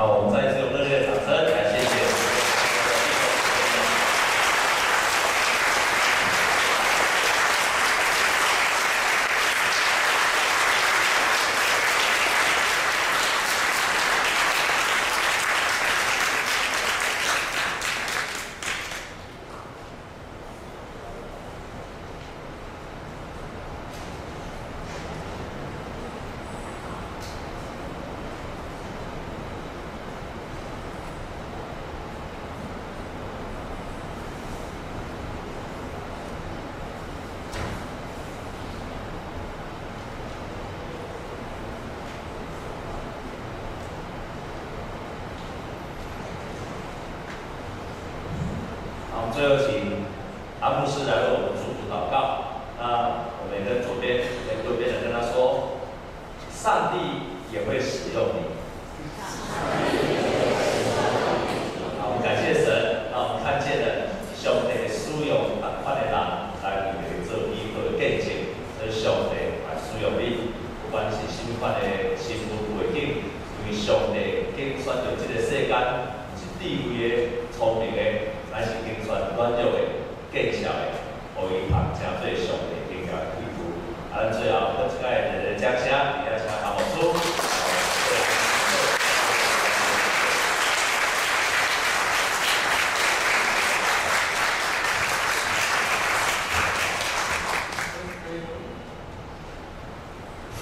好，我们再一次用热烈的。最后请阿牧师来为我们祝福祷告。那我们跟左边、跟右边的跟他说，上帝也会使用你。好，我们感谢神，让我们看见了上帝使用同款的人来为你做美好的见证，而上帝来使用你，不管是什么款的身份背景，因为上帝拣选到这个世间。智慧的、聪明的，乃是精选软弱的、见笑的，互伊谈正做上帝荣耀的基督。啊，最后，各位人人掌声，也请阿牧师。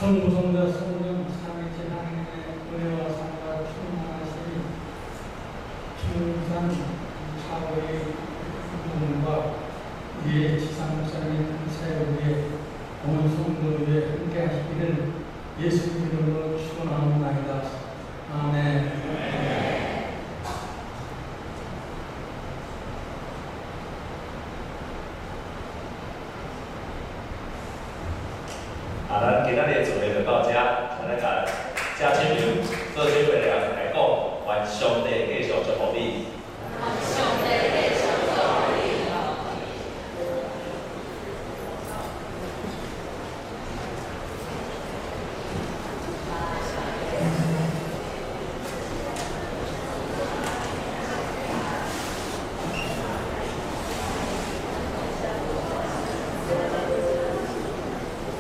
丰丰的收入。也祈祷下面在我们的我们中国的很感谢的人，也是基督的主名来的，阿门。啊，咱今仔日的主题就到遮，咱来甲遮亲友做些伙来甲大家讲，上帝。